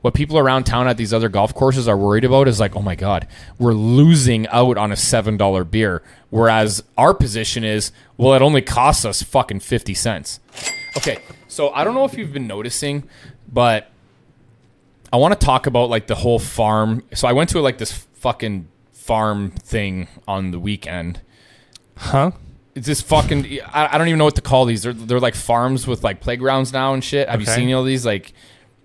What people around town at these other golf courses are worried about is like, oh my God, we're losing out on a $7 beer. Whereas our position is, well, it only costs us fucking 50 cents. Okay, so I don't know if you've been noticing, but I want to talk about like the whole farm. So I went to like this fucking farm thing on the weekend. Huh? It's this fucking. I, I don't even know what to call these. They're, they're like farms with like playgrounds now and shit. Have you Okay. seen all these? Like,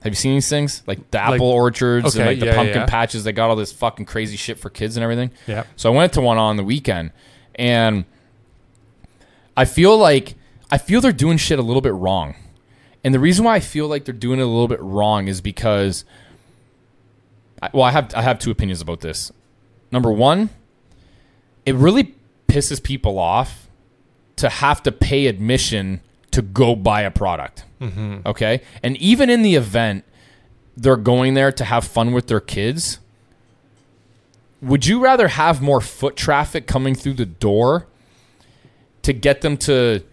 have you seen these things? Like the apple orchards and like the yeah, pumpkin yeah. patches. They got all this fucking crazy shit for kids and everything. Yeah. So I went to one on the weekend, and I feel like I feel they're doing shit a little bit wrong. And the reason why I feel like they're doing it a little bit wrong is because, I, well, I have I have two opinions about this. Number one, it really pisses people off to have to pay admission to go buy a product. Mm-hmm. Okay, and even in the event they're going there to have fun with their kids, would you rather have more foot traffic coming through the door to get them to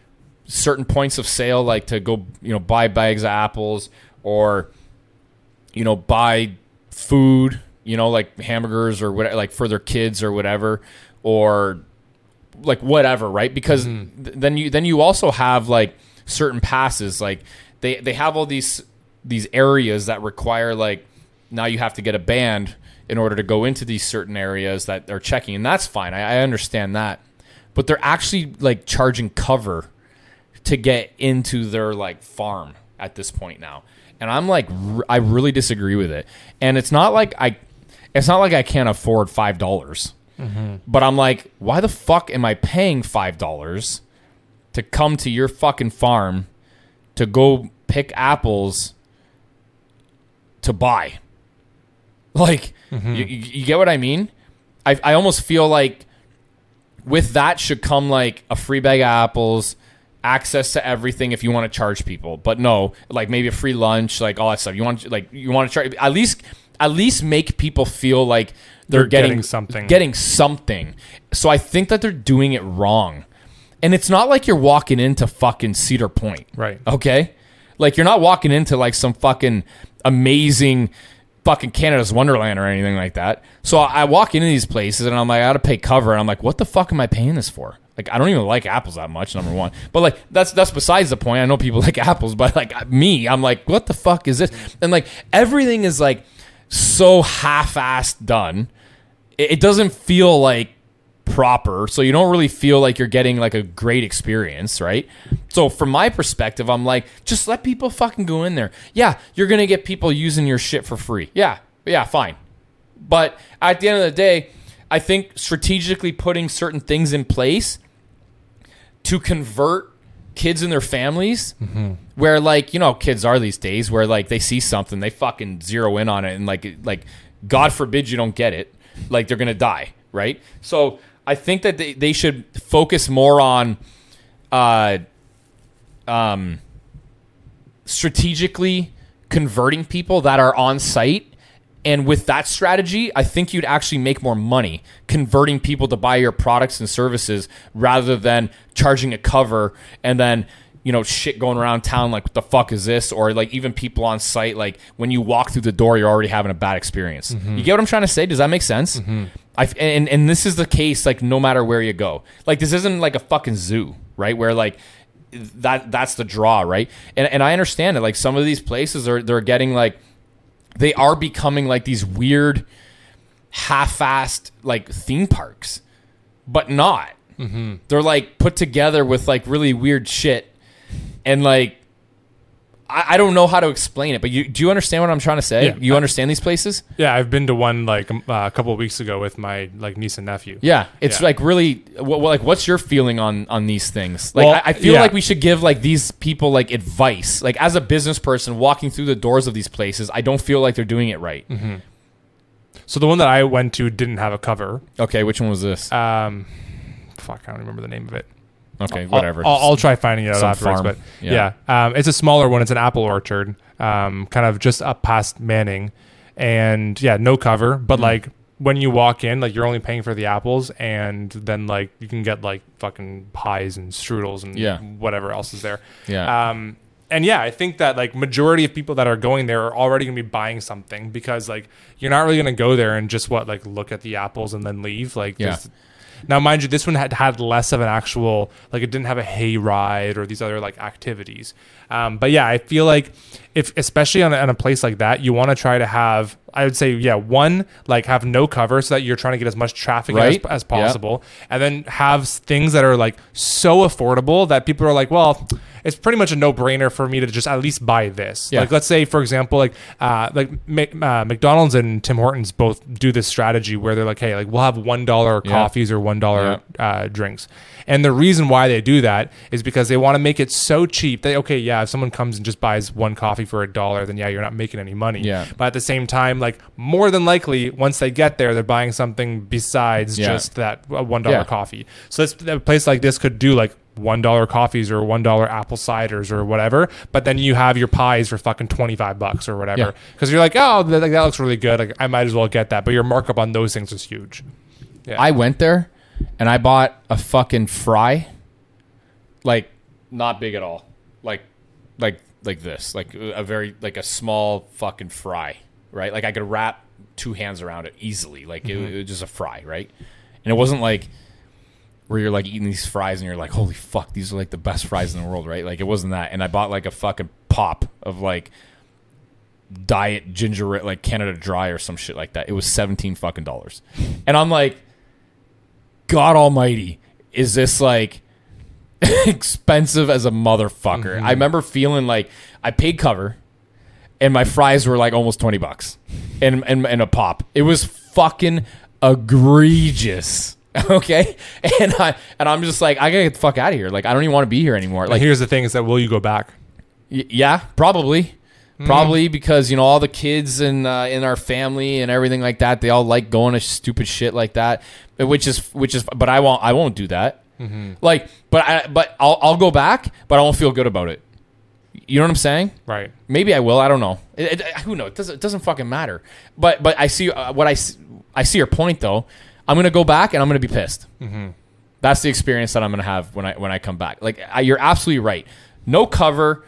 certain points of sale, like to go, you know, buy bags of apples or, you know, buy food, you know, like hamburgers or whatever, like for their kids or whatever, or like whatever, right? Because mm-hmm. th- then you then you also have like certain passes, like they they have all these these areas that require like now you have to get a band in order to go into these certain areas that they're checking, and that's fine. I, I understand that, but they're actually like charging cover to get into their like farm at this point now. And I'm like r- I really disagree with it. And it's not like I it's not like I can't afford $5. Mm-hmm. But I'm like why the fuck am I paying $5 to come to your fucking farm to go pick apples to buy? Like mm-hmm. you, you, you get what I mean? I I almost feel like with that should come like a free bag of apples, access to everything if you want to charge people. But no, like maybe a free lunch, like all that stuff. You want like you want to charge at least at least make people feel like they're They're getting, getting something. Getting something. So I think that they're doing it wrong. And it's not like you're walking into fucking Cedar Point. Right. Okay? Like you're not walking into like some fucking amazing fucking Canada's Wonderland or anything like that. So I walk into these places and I'm like, I gotta pay cover, and I'm like, what the fuck am I paying this for? Like I don't even like apples that much, number one. But like that's that's besides the point. I know people like apples, but like me, I'm like, what the fuck is this? And like everything is like so half-assed done. It, it doesn't feel like proper so you don't really feel like you're getting like a great experience right? So from my perspective i'm like just let people fucking go in there. Yeah you're gonna get people using your shit for free. Yeah yeah fine. But at the end of the day i think strategically putting certain things in place to convert kids and their families mm-hmm. where like you know kids are these days where like they see something they fucking zero in on it and like like god forbid you don't get it like they're gonna die right? So i think that they, they should focus more on uh um strategically converting people that are on site. And with that strategy, I think you'd actually make more money converting people to buy your products and services rather than charging a cover and then, you know, shit going around town like, what the fuck is this? Or like even people on site, like when you walk through the door, you're already having a bad experience. Mm-hmm. You get what I'm trying to say? Does that make sense? Mm-hmm. I, and, and this is the case, like, no matter where you go. Like, this isn't like a fucking zoo, right? Where like, that that's the draw, right? And and I understand it. Like some of these places are they're getting like they are becoming like these weird half-assed like theme parks but not mm-hmm. they're like put together with like really weird shit and like I, I don't know how to explain it but you do you understand what i'm trying to say Yeah. you understand these places Yeah, I've been to one like um, uh, a couple of weeks ago with my like niece and nephew. yeah it's Yeah. like really what, like what's your feeling on on these things like Well, I, I feel yeah. like we should give like these people like advice like as a business person walking through the doors of these places i don't feel like they're doing it right Mm-hmm. So the one that I went to didn't have a cover. okay which one was this Um, fuck, I don't remember the name of it. Okay I'll- whatever I'll, I'll try finding it out Some afterwards. farm. But Yeah. yeah, um, it's a smaller one. It's an apple orchard, um, kind of just up past Manning, and yeah, no cover. But Mm. like when you walk in, like you're only paying for the apples, and then like you can get like fucking pies and strudels and Yeah. whatever else is there. yeah Um, and yeah, I think that like majority of people that are going there are already going to be buying something because like you're not really going to go there and just what like look at the apples and then leave. Like Yeah. Now, mind you, this one had had less of an actual like it didn't have a hay ride or these other like activities. Um, but yeah, I feel like if especially on a, on a place like that, you want to try to have I would say yeah one like have no cover so that you're trying to get as much traffic Right. as, as Yeah. possible, and then have things that are like so affordable that people are like, well, it's pretty much a no brainer for me to just at least buy this. Yeah. Like let's say for example like uh, like uh, McDonald's and Tim Hortons both do this strategy where they're like, hey, like we'll have one dollar Yeah. coffees or one dollar uh, drinks. And the reason why they do that is because they want to make it so cheap that okay, yeah, if someone comes and just buys one coffee for a dollar, then yeah, you're not making any money. Yeah. But at the same time, like more than likely, once they get there, they're buying something besides Yeah. just that one dollar Yeah. coffee. So this, a place like this could do like one dollar coffees or one dollar apple ciders or whatever. But then you have your pies for fucking twenty five bucks or whatever because you're like, oh, that, that looks really good. Like I might as well get that. But your markup on those things is huge. I went there and I bought a fucking fry, like not big at all, like like like this, like uh, a very like a small fucking fry, right? Like I could wrap two hands around it easily, like it, mm-hmm. it was just a fry, right? And it wasn't like where you're like eating these fries and you're like, holy fuck, these are like the best fries in the world, right? Like it wasn't that. And I bought like a fucking pop of like diet ginger like Canada Dry or some shit like that. It was seventeen fucking dollars, and I'm like, God Almighty, is this like expensive as a motherfucker? I remember feeling like I paid cover, and my fries were like almost twenty bucks, and and, and a pop. It was fucking egregious. Okay, and I and I'm just like I gotta get the fuck out of here. Like I don't even want to be here anymore. Like Like here's the thing: is that will you go back? Y- yeah, probably. Probably because you know all the kids in uh, in our family and everything like that. They all like going to stupid shit like that, which is which is. But I won't. I won't do that. Like, but I but I'll I'll go back, but I won't feel good about it. You know what I'm saying? Right. Maybe I will. I don't know. It, it, who knows? It doesn't, it doesn't fucking matter. But but I see uh, what I see your point though. I'm gonna go back and I'm gonna be pissed. That's the experience that I'm gonna have when I when I come back. Like I, you're absolutely right. No cover,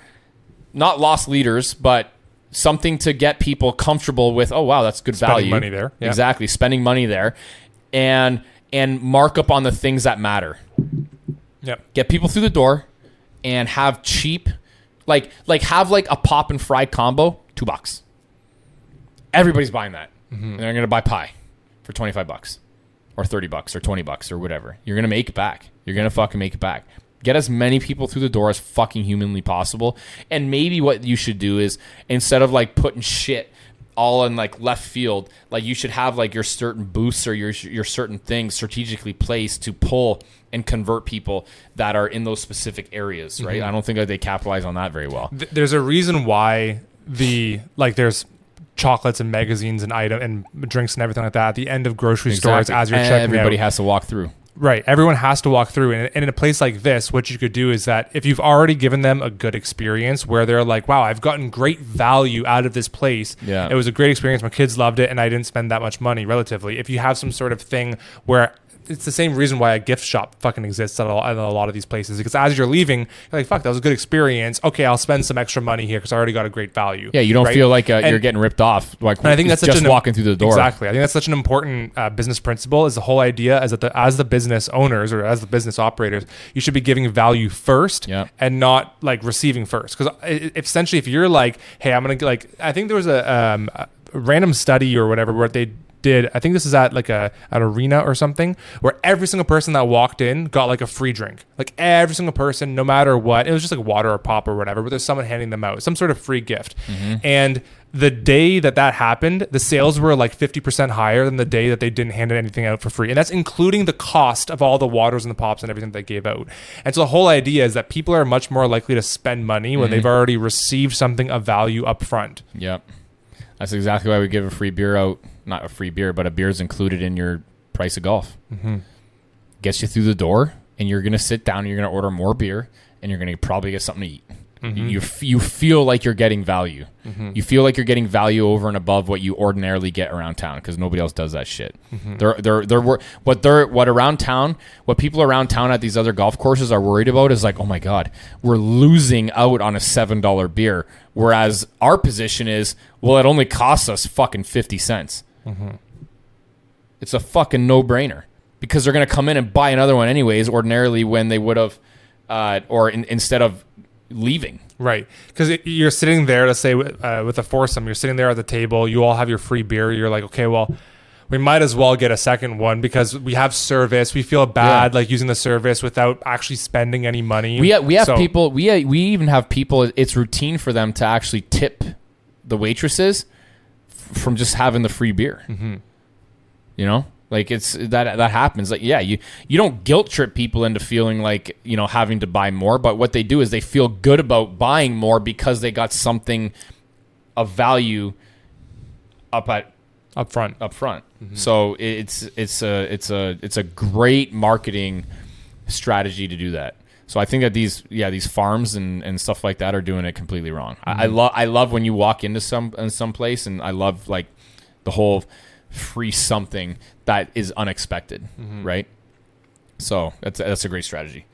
not lost leaders, but something to get people comfortable with. Oh wow, that's good Spending value. money there. Yeah. Exactly, spending money there, and and mark up on the things that matter Yep. get people through the door and have cheap like like have like a pop and fry combo two bucks. Everybody's buying that. Mm-hmm. And they're gonna buy pie for 25 bucks or 30 bucks or 20 bucks or whatever. You're gonna make it back. You're gonna fucking make it back. Get as many people through the door as fucking humanly possible. And maybe what you should do is instead of like putting shit all in like left field like you should have like your certain booths or your your certain things strategically placed to pull and convert people that are in those specific areas right? Mm-hmm. I don't think that they capitalize on that very well. Th- there's a reason why the like there's chocolates and magazines and item and drinks and everything like that at the end of grocery stores as you're checking everybody out. has to walk through Right. Everyone has to walk through. And, in a place like this, what you could do is that if you've already given them a good experience where they're like, wow, I've gotten great value out of this place. Yeah. It was a great experience. My kids loved it and I didn't spend that much money relatively. If you have some sort of thing where it's the same reason why a gift shop fucking exists at a, lot, at a lot of these places because as you're leaving, you're like, fuck, that was a good experience. Okay, I'll spend some extra money here because I already got a great value. yeah you don't Right? feel like uh, And- you're getting ripped off like and I think that's just an, walking through the door Exactly. I think that's such an important uh, business principle. Is the whole idea is that the, as the business owners or as the business operators, you should be giving value first Yeah. and not like receiving first. Because essentially, if you're like, hey, I'm gonna get, like, I think there was a, um, a random study or whatever where they did i think this is at like a an arena or something where every single person that walked in got like a free drink. Like every single person no matter what it was just like water or pop or whatever but there's someone handing them out some sort of free gift. Mm-hmm. And the day that that happened the sales were like 50% higher than the day that they didn't hand anything out for free. And that's including the cost of all the waters and the pops and everything they gave out. And so the whole idea is that people are much more likely to spend money when mm-hmm. they've already received something of value up front. Yep. That's exactly why we give a free beer out. Not a free beer, but a beer is included in your price of golf. Mm-hmm. Gets you through the door, and you're going to sit down and you're going to order more beer, and you're going to probably get something to eat. You f- you feel like you're getting value. You feel like you're getting value over and above what you ordinarily get around town because nobody else does that shit. They're they're they're wor- what they're what around town what people around town at these other golf courses are worried about is like oh my god we're losing out on a seven dollar beer whereas our position is well it only costs us fucking fifty cents. It's a fucking no brainer because they're gonna come in and buy another one anyways ordinarily when they would have uh, or in, instead of leaving. Right, because you're sitting there. Let's say uh, with a foursome, you're sitting there at the table. You all have your free beer. You're like, okay, well, we might as well get a second one because we have service. We feel bad Yeah. like using the service without actually spending any money. We have, we have So- people we we even have people it's routine for them to actually tip the waitresses from just having the free beer. Mm-hmm. You know? Like it's that that happens. Like yeah, you you don't guilt trip people into feeling like, you know, having to buy more, but what they do is they feel good about buying more because they got something of value up at up front. up front. So it's it's a it's a it's a great marketing strategy to do that. So I think that these yeah these farms and, and stuff like that are doing it completely wrong. I, I mm-hmm. love I love when you walk into some in some place and I love like the whole free something that is unexpected, mm-hmm. right? So that's that's a great strategy.